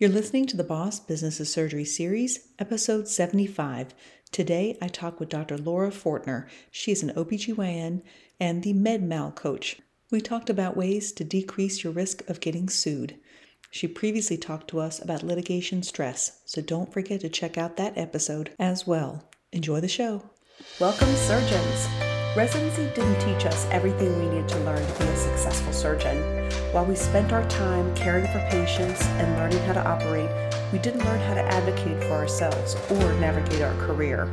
You're listening to the Boss Business of Surgery series, episode 75. Today I talk with Dr. Laura Fortner. She's an OBGYN and the MedMal coach. We talked about ways to decrease your risk of getting sued. She previously talked to us about litigation stress, so don't forget to check out that episode as well. Enjoy the show. Welcome, surgeons. Residency didn't teach us everything we need to learn to be a successful surgeon. While we spent our time caring for patients and learning how to operate, we didn't learn how to advocate for ourselves or navigate our career.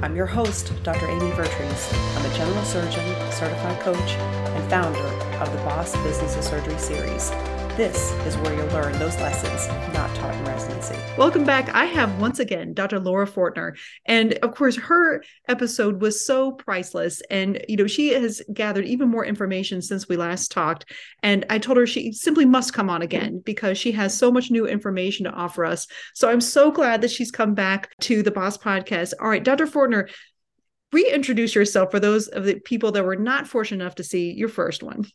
I'm your host, Dr. Amy Vertrees. I'm a general surgeon, certified coach, and founder of the Boss Business of Surgery series. This is where you'll learn those lessons not taught in residency. Welcome back. I have once again Dr. Laura Fortner. And of course, her episode was so priceless. And, you know, she has gathered even more information since we last talked. And I told her she simply must come on again because she has so much new information to offer us. So I'm so glad that she's come back to the Boss Podcast. All right, Dr. Fortner, reintroduce yourself for those of the people that were not fortunate enough to see your first one.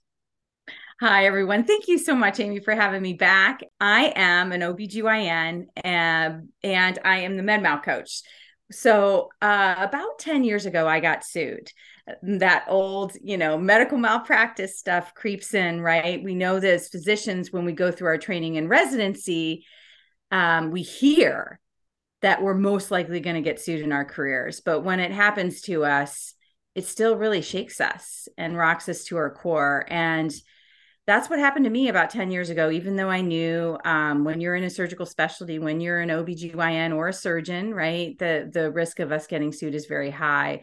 Hi, everyone. Thank you so much, Amy, for having me back. I am an OBGYN and, um, and I am the MedMal coach. So, uh, about 10 years ago, I got sued. That old, you know, medical malpractice stuff creeps in, right? We know that physicians, when we go through our training and residency, um, we hear that we're most likely going to get sued in our careers. But when it happens to us, it still really shakes us and rocks us to our core. And that's what happened to me about 10 years ago even though i knew um, when you're in a surgical specialty when you're an obgyn or a surgeon right the the risk of us getting sued is very high.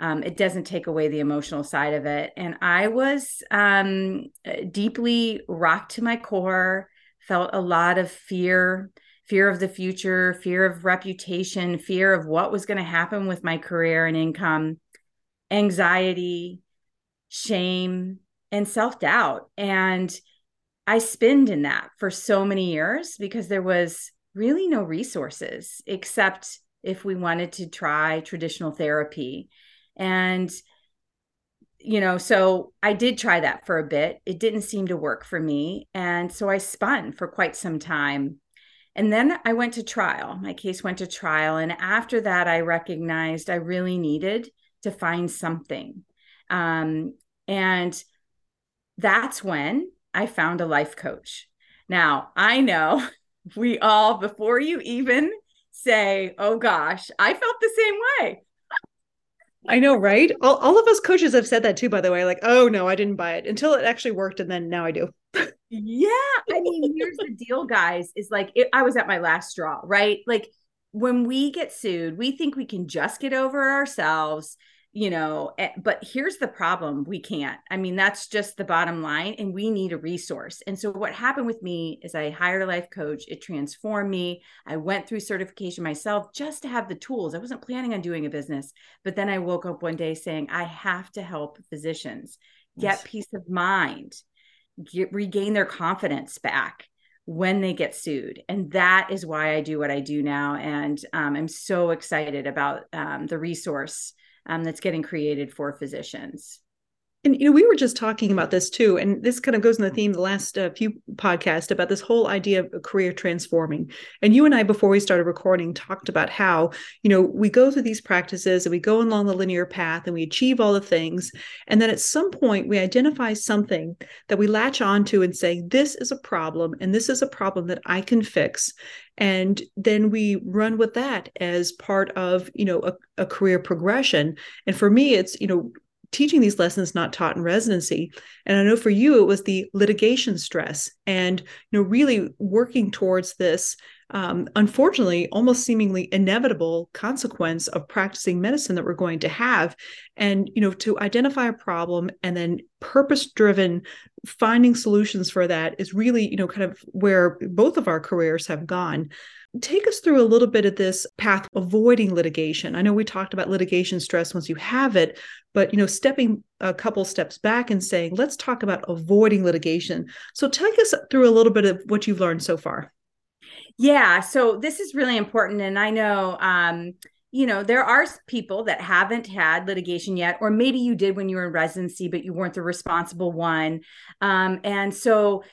Um, it doesn't take away the emotional side of it. And i was um, deeply rocked to my core felt a lot of fear fear of the future fear of reputation fear of what was going to happen with my career and income anxiety shame and self doubt. And I spinned in that for so many years because there was really no resources except if we wanted to try traditional therapy. And, you know, so I did try that for a bit. It didn't seem to work for me. And so I spun for quite some time. And then I went to trial. My case went to trial. And after that, I recognized I really needed to find something. Um, and that's when I found a life coach. Now, I know we all, before you even say, oh gosh, I felt the same way. I know, right? All, all of us coaches have said that too, by the way. Like, oh no, I didn't buy it until it actually worked. And then now I do. yeah. I mean, here's the deal, guys is like, it, I was at my last straw, right? Like, when we get sued, we think we can just get over ourselves you know eh, but here's the problem we can't i mean that's just the bottom line and we need a resource and so what happened with me is i hired a life coach it transformed me i went through certification myself just to have the tools i wasn't planning on doing a business but then i woke up one day saying i have to help physicians get yes. peace of mind get, regain their confidence back when they get sued. And that is why I do what I do now. And um, I'm so excited about um, the resource um, that's getting created for physicians. And you know, we were just talking about this too, and this kind of goes in the theme the last uh, few podcasts about this whole idea of career transforming. And you and I, before we started recording, talked about how you know we go through these practices and we go along the linear path and we achieve all the things, and then at some point we identify something that we latch onto and say, "This is a problem, and this is a problem that I can fix." and then we run with that as part of you know a, a career progression and for me it's you know teaching these lessons not taught in residency. And i know for you it was the litigation stress and you know really working towards this um, unfortunately almost seemingly inevitable consequence of practicing medicine that we're going to have. And you know to identify a problem and then purpose driven finding solutions for that is really you know kind of where both of our careers have gone Take us through a little bit of this path avoiding litigation. I know we talked about litigation stress once you have it, but you know, stepping a couple steps back and saying, let's talk about avoiding litigation. So take us through a little bit of what you've learned so far. Yeah, so this is really important and I know um you know, there are people that haven't had litigation yet, or maybe you did when you were in residency, but you weren't the responsible one. Um, and so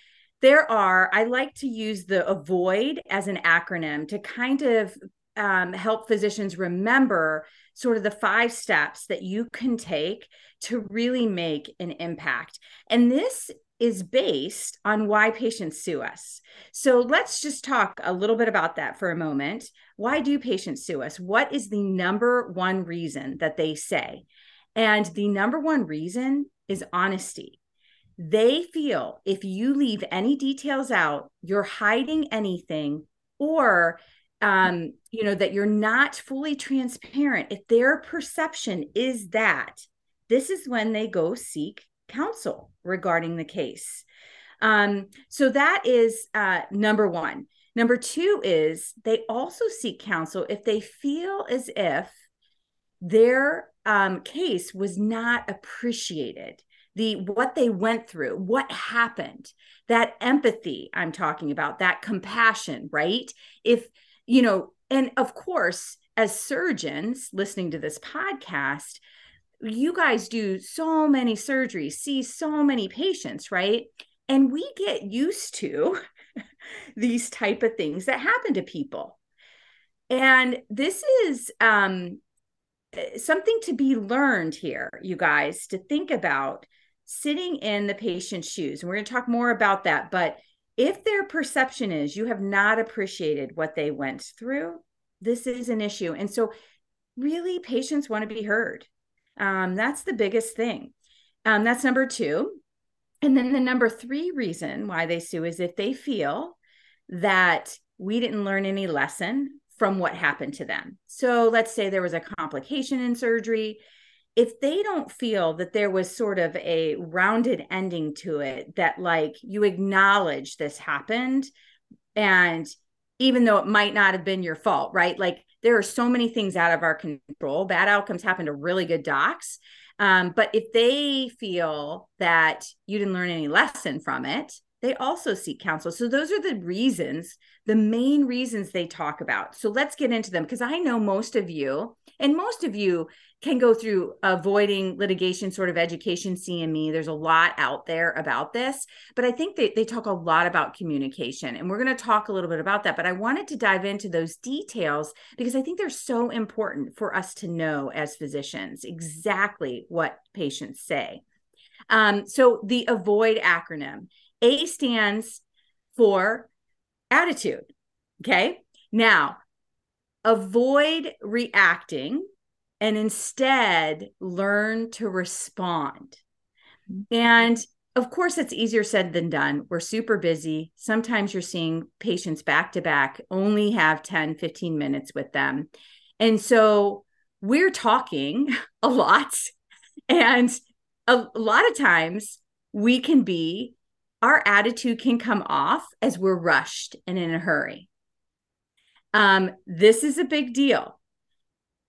there are, I like to use the avoid as an acronym to kind of um, help physicians remember sort of the five steps that you can take to really make an impact. And this is based on why patients sue us. So let's just talk a little bit about that for a moment. Why do patients sue us? What is the number one reason that they say? And the number one reason is honesty. They feel if you leave any details out, you're hiding anything or um, you know, that you're not fully transparent. If their perception is that, this is when they go seek counsel regarding the case. Um, so that is uh, number one. Number two is they also seek counsel if they feel as if their um, case was not appreciated the what they went through what happened that empathy i'm talking about that compassion right if you know and of course as surgeons listening to this podcast you guys do so many surgeries, see so many patients, right? And we get used to these type of things that happen to people. And this is um, something to be learned here, you guys, to think about sitting in the patient's shoes. And we're going to talk more about that. But if their perception is you have not appreciated what they went through, this is an issue. And so, really, patients want to be heard. Um, that's the biggest thing. Um, that's number two. And then the number three reason why they sue is if they feel that we didn't learn any lesson from what happened to them. So let's say there was a complication in surgery. If they don't feel that there was sort of a rounded ending to it, that like you acknowledge this happened, and even though it might not have been your fault, right? Like there are so many things out of our control. Bad outcomes happen to really good docs. Um, but if they feel that you didn't learn any lesson from it, they also seek counsel. So those are the reasons, the main reasons they talk about. So let's get into them because I know most of you, and most of you can go through avoiding litigation sort of education CME. There's a lot out there about this, but I think they, talk a lot about communication. And we're going to talk a little bit about that. But I wanted to dive into those details because I think they're so important for us to know as physicians exactly what patients say. Um, so the avoid acronym a stands for attitude. Okay. Now, avoid reacting and instead learn to respond. And of course, it's easier said than done. We're super busy. Sometimes you're seeing patients back to back, only have 10, 15 minutes with them. And so we're talking a lot. And a, lot of times we can be our attitude can come off as we're rushed and in a hurry. Um, this is a big deal.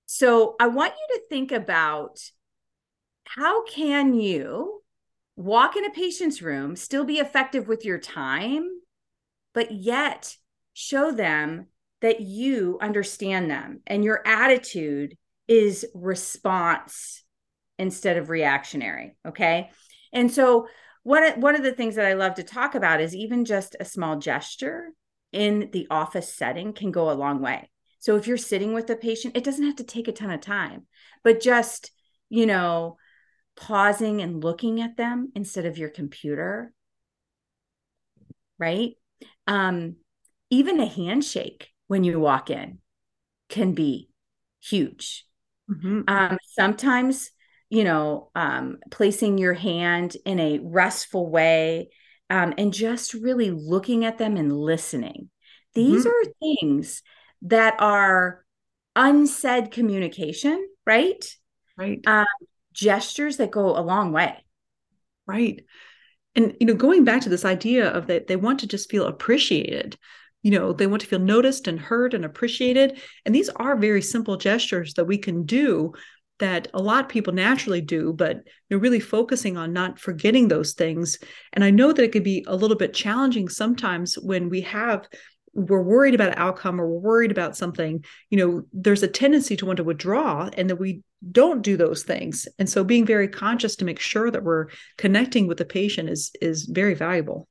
So I want you to think about how can you walk in a patient's room, still be effective with your time, but yet show them that you understand them and your attitude is response instead of reactionary. Okay. And so one one of the things that I love to talk about is even just a small gesture in the office setting can go a long way. So if you're sitting with a patient, it doesn't have to take a ton of time, but just, you know, pausing and looking at them instead of your computer. Right? Um, even a handshake when you walk in can be huge. Mm-hmm. Um, sometimes you know, um, placing your hand in a restful way um, and just really looking at them and listening. These mm-hmm. are things that are unsaid communication, right? Right. Um, gestures that go a long way. Right. And, you know, going back to this idea of that they want to just feel appreciated you know they want to feel noticed and heard and appreciated and these are very simple gestures that we can do that a lot of people naturally do, but you know, really focusing on not forgetting those things. And I know that it could be a little bit challenging sometimes when we have we're worried about outcome or we're worried about something, you know, there's a tendency to want to withdraw and that we don't do those things. And so being very conscious to make sure that we're connecting with the patient is is very valuable.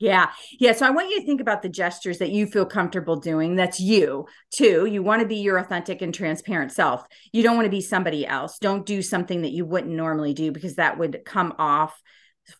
Yeah. Yeah. So I want you to think about the gestures that you feel comfortable doing. That's you too. You want to be your authentic and transparent self. You don't want to be somebody else. Don't do something that you wouldn't normally do because that would come off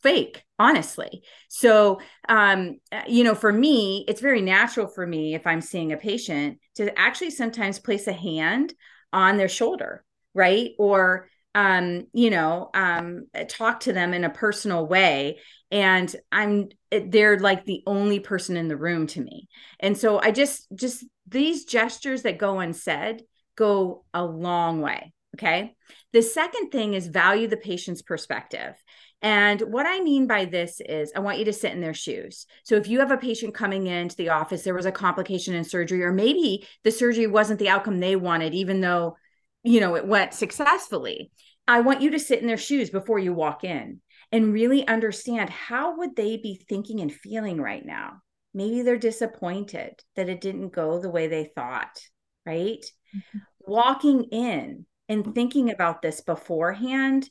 fake honestly so um you know for me it's very natural for me if i'm seeing a patient to actually sometimes place a hand on their shoulder right or um you know um talk to them in a personal way and i'm they're like the only person in the room to me and so i just just these gestures that go unsaid go a long way okay the second thing is value the patient's perspective and what I mean by this is, I want you to sit in their shoes. So, if you have a patient coming into the office, there was a complication in surgery, or maybe the surgery wasn't the outcome they wanted, even though you know, it went successfully. I want you to sit in their shoes before you walk in and really understand how would they be thinking and feeling right now? Maybe they're disappointed that it didn't go the way they thought, right? Mm-hmm. Walking in and thinking about this beforehand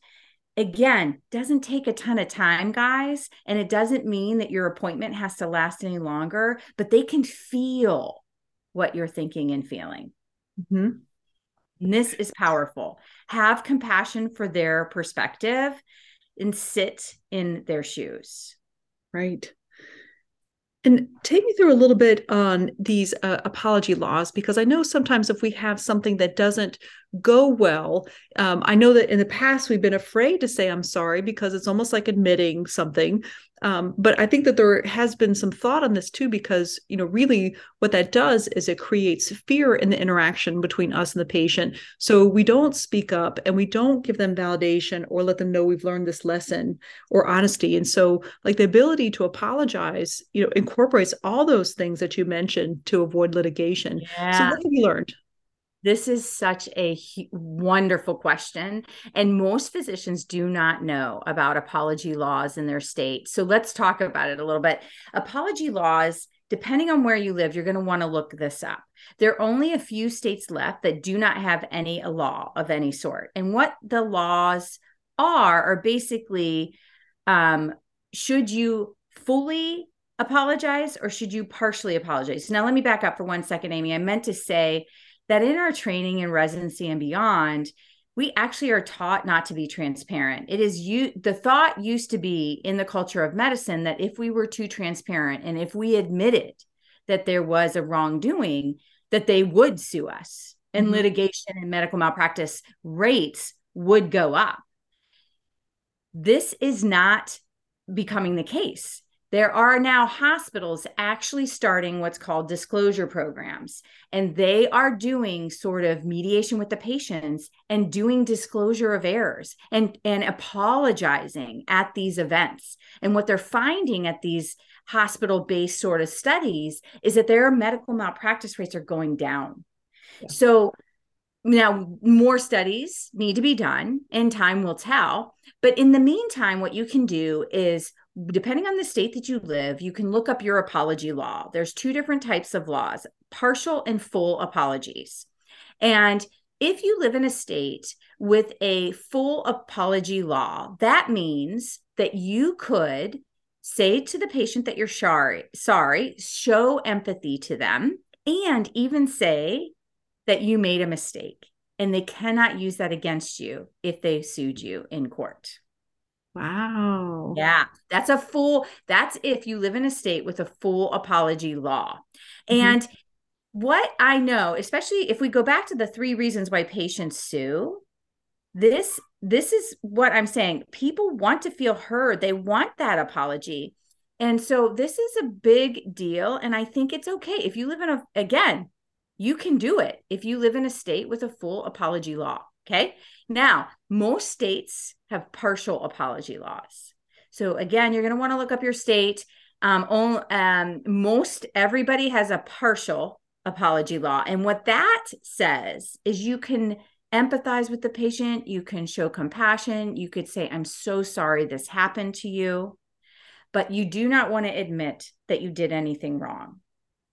again doesn't take a ton of time guys and it doesn't mean that your appointment has to last any longer but they can feel what you're thinking and feeling mm-hmm. And this is powerful. Have compassion for their perspective and sit in their shoes. Right. And take me through a little bit on these uh, apology laws, because I know sometimes if we have something that doesn't go well, um, I know that in the past we've been afraid to say I'm sorry because it's almost like admitting something. Um, but I think that there has been some thought on this too, because you know, really, what that does is it creates fear in the interaction between us and the patient. So we don't speak up and we don't give them validation or let them know we've learned this lesson or honesty. And so, like the ability to apologize, you know, incorporates all those things that you mentioned to avoid litigation. Yeah. So what have you learned? This is such a wonderful question. And most physicians do not know about apology laws in their state. So let's talk about it a little bit. Apology laws, depending on where you live, you're going to want to look this up. There are only a few states left that do not have any law of any sort. And what the laws are, are basically um, should you fully apologize or should you partially apologize? Now, let me back up for one second, Amy. I meant to say, that in our training and residency and beyond, we actually are taught not to be transparent. It is you the thought used to be in the culture of medicine that if we were too transparent and if we admitted that there was a wrongdoing, that they would sue us and mm-hmm. litigation and medical malpractice rates would go up. This is not becoming the case. There are now hospitals actually starting what's called disclosure programs, and they are doing sort of mediation with the patients and doing disclosure of errors and, and apologizing at these events. And what they're finding at these hospital based sort of studies is that their medical malpractice rates are going down. Yeah. So now more studies need to be done and time will tell but in the meantime what you can do is depending on the state that you live, you can look up your apology law. There's two different types of laws partial and full apologies. And if you live in a state with a full apology law, that means that you could say to the patient that you're sorry, sorry, show empathy to them, and even say that you made a mistake. And they cannot use that against you if they sued you in court. Wow. Yeah, that's a full, that's if you live in a state with a full apology law. Mm-hmm. And what I know, especially if we go back to the three reasons why patients sue, this this is what I'm saying. People want to feel heard. They want that apology. And so this is a big deal and I think it's okay if you live in a again, you can do it if you live in a state with a full apology law. Okay. Now, most states have partial apology laws. So, again, you're going to want to look up your state. Um, only, um, most everybody has a partial apology law. And what that says is you can empathize with the patient, you can show compassion, you could say, I'm so sorry this happened to you. But you do not want to admit that you did anything wrong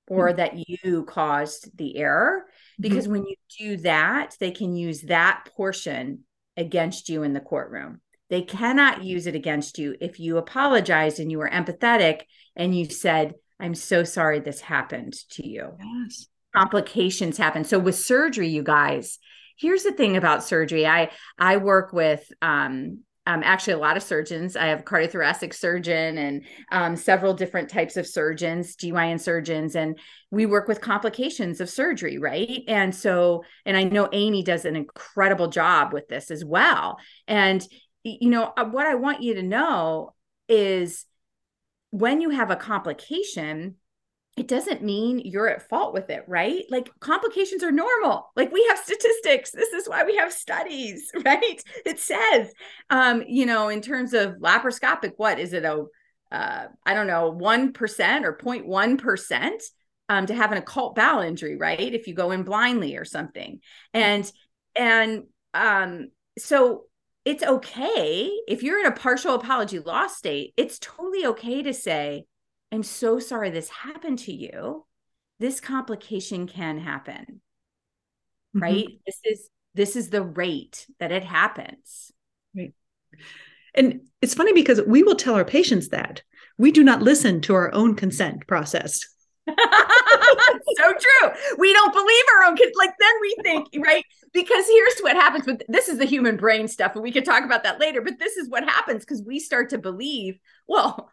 or mm-hmm. that you caused the error because mm-hmm. when you do that they can use that portion against you in the courtroom They cannot use it against you if you apologized and you were empathetic and you said, I'm so sorry this happened to you. Yes. Complications happen. So with surgery, you guys, here's the thing about surgery. I I work with um um, actually a lot of surgeons. I have a cardiothoracic surgeon and um, several different types of surgeons, GYN surgeons, and we work with complications of surgery, right? And so, and I know Amy does an incredible job with this as well. And you know, uh, what I want you to know is when you have a complication, it doesn't mean you're at fault with it, right? Like complications are normal. Like we have statistics. This is why we have studies, right? It says, um, you know, in terms of laparoscopic, what is it? A, uh, I don't know, 1% or 0.1% um, to have an occult bowel injury, right? If you go in blindly or something. And, and, um, so it's okay if you're in a partial apology loss state, it's totally okay to say, I'm so sorry this happened to you. This complication can happen. Mm-hmm. Right? This is this is the rate that it happens. Right. And it's funny because we will tell our patients that we do not listen to our own consent process. so true. We don't believe our own kids. Like then we think, right? Because here's what happens with this is the human brain stuff, and we could talk about that later. But this is what happens because we start to believe, well,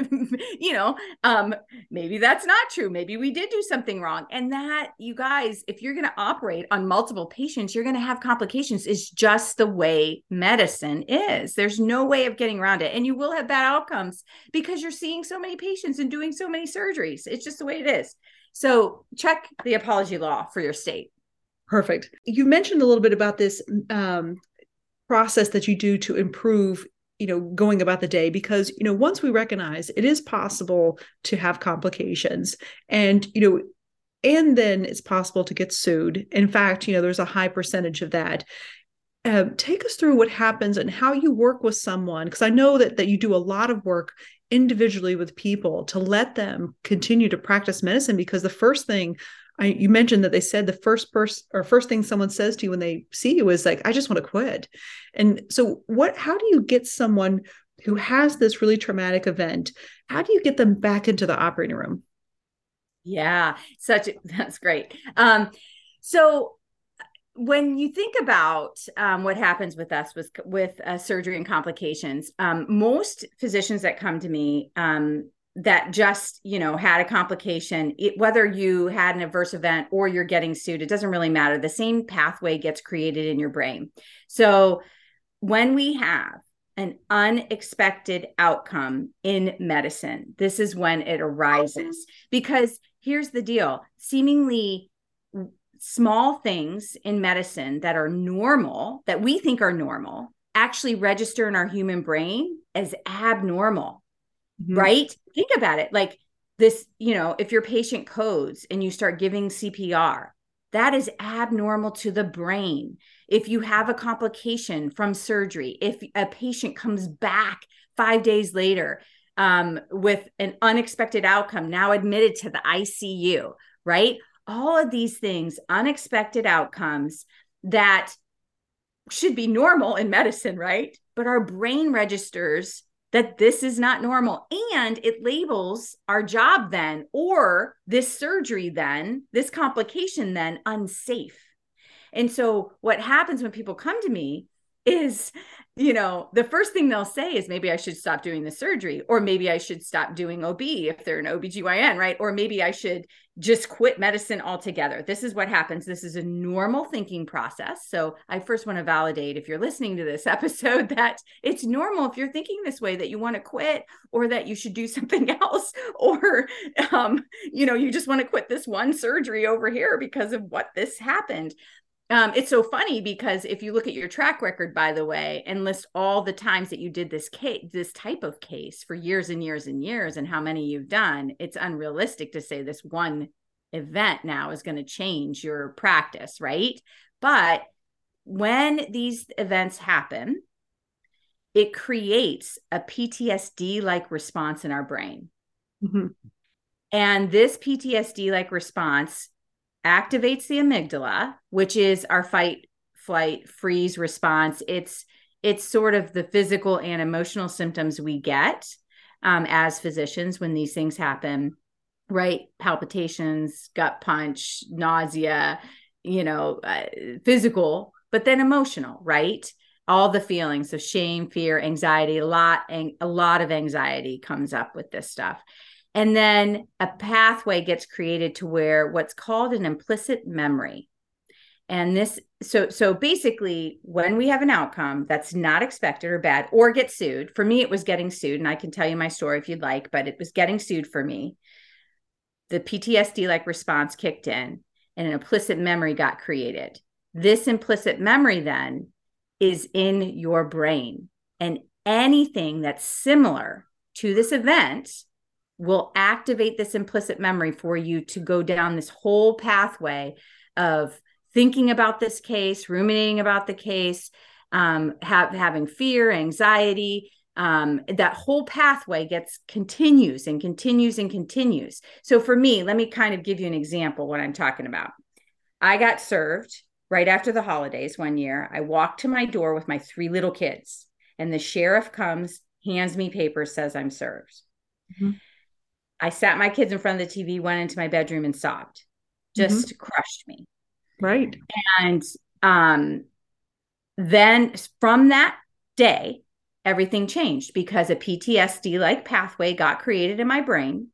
you know, um, maybe that's not true. Maybe we did do something wrong. And that, you guys, if you're going to operate on multiple patients, you're going to have complications. It's just the way medicine is. There's no way of getting around it. And you will have bad outcomes because you're seeing so many patients and doing so many surgeries. It's just the way it is. So check the apology law for your state. Perfect. You mentioned a little bit about this um, process that you do to improve you know going about the day because you know once we recognize it is possible to have complications and you know and then it's possible to get sued. In fact you know there's a high percentage of that. Uh, take us through what happens and how you work with someone because i know that that you do a lot of work individually with people to let them continue to practice medicine because the first thing I, you mentioned that they said the first person or first thing someone says to you when they see you is like, I just want to quit. And so what, how do you get someone who has this really traumatic event, how do you get them back into the operating room? Yeah, such that's great. Um, so when you think about um, what happens with us with with uh, surgery and complications, um, most physicians that come to me um, that just you know had a complication it, whether you had an adverse event or you're getting sued it doesn't really matter. The same pathway gets created in your brain. So when we have an unexpected outcome in medicine this is when it arises. Because here's the deal seemingly small things in medicine that are normal that we think are normal actually register in our human brain as abnormal mm-hmm. right? Think about it. Like this, you know, if your patient codes and you start giving CPR, that is abnormal to the brain. If you have a complication from surgery, if a patient comes back five days later um, with an unexpected outcome, now admitted to the ICU, right? All of these things, unexpected outcomes that should be normal in medicine, right? But our brain registers that this is not normal. And it labels our job then or this surgery then this complication then unsafe. And so what happens when people come to me is you know, the first thing they'll say is maybe I should stop doing the surgery, or maybe I should stop doing OB if they're an OBGYN, right? Or maybe I should just quit medicine altogether. This is what happens. This is a normal thinking process. So I first want to validate if you're listening to this episode that it's normal if you're thinking this way that you want to quit or that you should do something else, or, um, you know, you just want to quit this one surgery over here because of what this happened. Um, it's so funny because if you look at your track record, by the way, and list all the times that you did this case, this type of case for years and years and years, and how many you've done, it's unrealistic to say this one event now is going to change your practice, right? But when these events happen, it creates a PTSD like response in our brain. Mm-hmm. And this PTSD like response activates the amygdala, which is our fight, flight, freeze response. It's it's sort of the physical and emotional symptoms we get um, as physicians when these things happen right? Palpitations gut punch nausea you know uh, physical but then emotional right? All the feelings of shame fear anxiety a lot and a lot of anxiety comes up with this stuff and then a pathway gets created to where what's called an implicit memory. And this so so basically when we have an outcome that's not expected or bad or get sued for me it was getting sued and i can tell you my story if you'd like but it was getting sued for me. The ptsd like response kicked in and an implicit memory got created. This implicit memory then is in your brain. And anything that's similar to this event will activate this implicit memory for you to go down this whole pathway of thinking about this case, ruminating about the case, um, have, having fear, anxiety. Um, that whole pathway gets continues and continues and continues. So for me, let me kind of give you an example what I'm talking about. I got served right after the holidays one year. I walked to my door with my three little kids, and the sheriff comes, hands me papers, says I'm served. Mm-hmm. I sat my kids in front of the TV, went into my bedroom and sobbed. Just mm-hmm. crushed me. Right. And um, then from that day, everything changed because a PTSD like pathway got created in my brain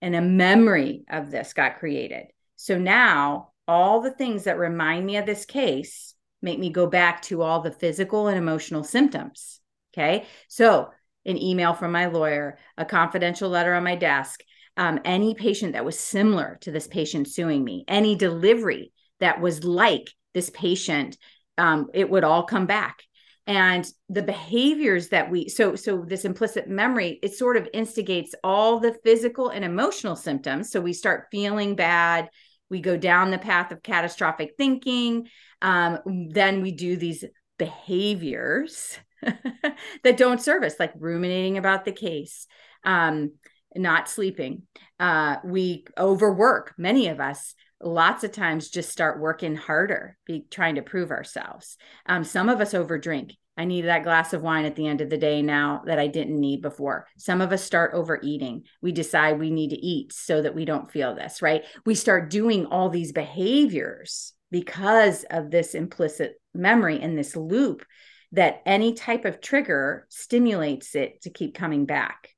and a memory of this got created. So now all the things that remind me of this case make me go back to all the physical and emotional symptoms. Okay. So an email from my lawyer, a confidential letter on my desk, um, any patient that was similar to this patient suing me, any delivery that was like this patient, um, it would all come back. And the behaviors that we so so this implicit memory it sort of instigates all the physical and emotional symptoms. So we start feeling bad, we go down the path of catastrophic thinking. Um, then we do these behaviors that don't serve us, like ruminating about the case, um, not sleeping. Uh, we overwork, many of us lots of times just start working harder, be trying to prove ourselves. Um, some of us overdrink. I need that glass of wine at the end of the day now that I didn't need before. Some of us start overeating. We decide we need to eat so that we don't feel this, right? We start doing all these behaviors because of this implicit memory and this loop that any type of trigger stimulates it to keep coming back.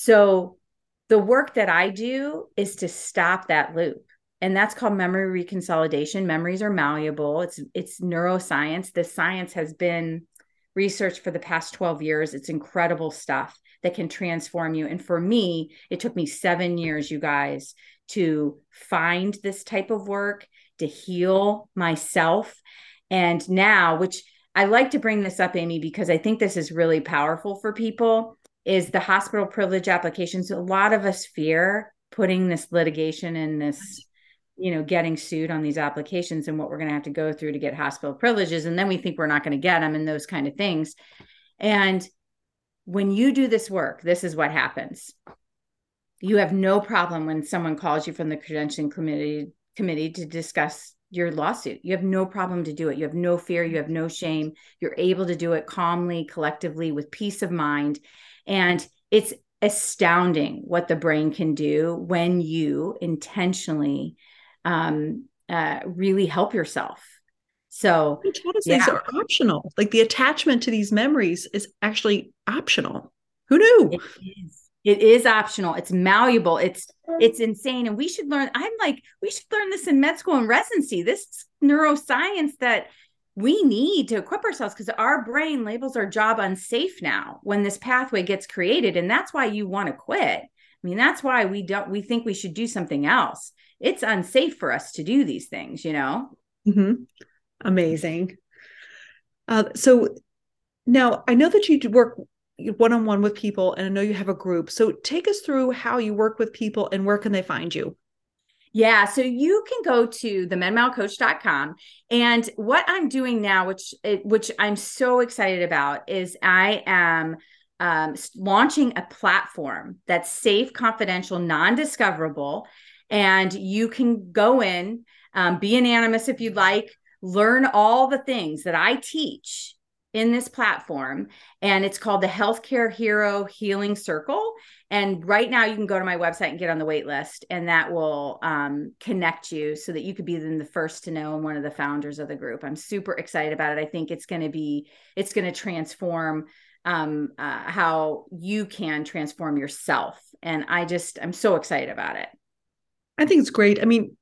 So, the work that I do is to stop that loop and that's called memory reconsolidation. Memories are malleable. It's it's neuroscience. This science has been researched for the past 12 years. It's incredible stuff that can transform you. And for me it took me 7 years you guys to find this type of work to heal myself. And now which I like to bring this up Amy because I think this is really powerful for people is the hospital privilege applications a lot of us fear putting this litigation in this you know getting sued on these applications and what we're going to have to go through to get hospital privileges. And then we think we're not going to get them and those kind of things. And when you do this work this is what happens. You have no problem when someone calls you from the credentialing committee committee to discuss your lawsuit. You have no problem to do it. You have no fear. You have no shame. You're able to do it calmly collectively with peace of mind and it's astounding what the brain can do when you intentionally um, uh, really help yourself. So one yeah. these are optional. Like the attachment to these memories is actually optional. Who knew? It is. It is optional. It's malleable. It's it's insane. And we should learn. I'm like, we should learn this in med school and residency. This neuroscience that we need to equip ourselves because our brain labels our job unsafe now when this pathway gets created. And that's why you want to quit. I mean, that's why we don't we think we should do something else it's unsafe for us to do these things, you know? Mm-hmm. Amazing. Uh, so now I know that you work one on one with people, and I know you have a group. So take us through how you work with people and where can they find you? Yeah, so you can go to the medmalcoach.com and what I'm doing now which which I'm so excited about is I am um, launching a platform that's safe, confidential, non-discoverable and you can go in, um, be anonymous if you'd like, learn all the things that I teach in this platform, and it's called the Healthcare Hero Healing Circle. And right now, you can go to my website and get on the wait list, and that will um, connect you so that you could be then the first to know and one of the founders of the group. I'm super excited about it. I think it's going to be, it's going to transform um, uh, how you can transform yourself. And I just, I'm so excited about it. I think it's great. I mean,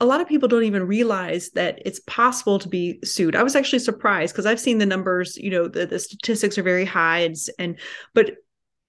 a lot of people don't even realize that it's possible to be sued. I was actually surprised because I've seen the numbers, you know, the, the statistics are very high and, and but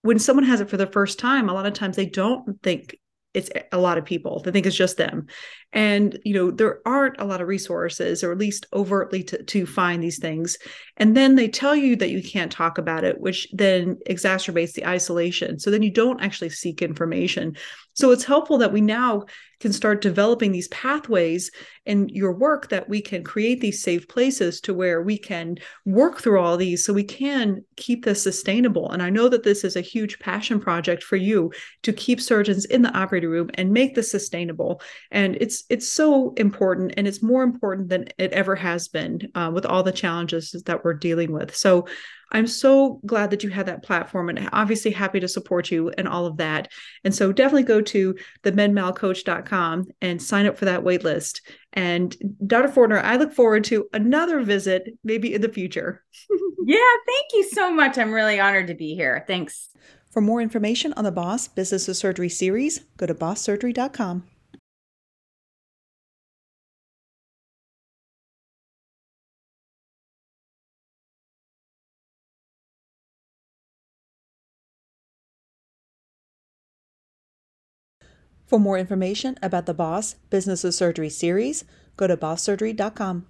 when someone has it for the first time, a lot of times they don't think it's a lot of people. They think it's just them. And you know there aren't a lot of resources or at least overtly to, to find these things and then they tell you that you can't talk about it which then exacerbates the isolation so then you don't actually seek information so it's helpful that we now can start developing these pathways in your work that we can create these safe places to where we can work through all these so we can keep this sustainable. And I know that this is a huge passion project for you to keep surgeons in the operating room and make this sustainable. And it's it's so important, and it's more important than it ever has been uh, with all the challenges that we're dealing with. So I'm so glad that you had that platform and obviously happy to support you and all of that. And so definitely go to the medmalcoach.com and sign up for that wait list. And Dr. Fortner, I look forward to another visit maybe in the future. yeah, thank you so much. I'm really honored to be here. Thanks. For more information on the Boss Business of Surgery series, go to bosssurgery.com. For more information about the Boss Business of Surgery series, go to bosssurgery.com.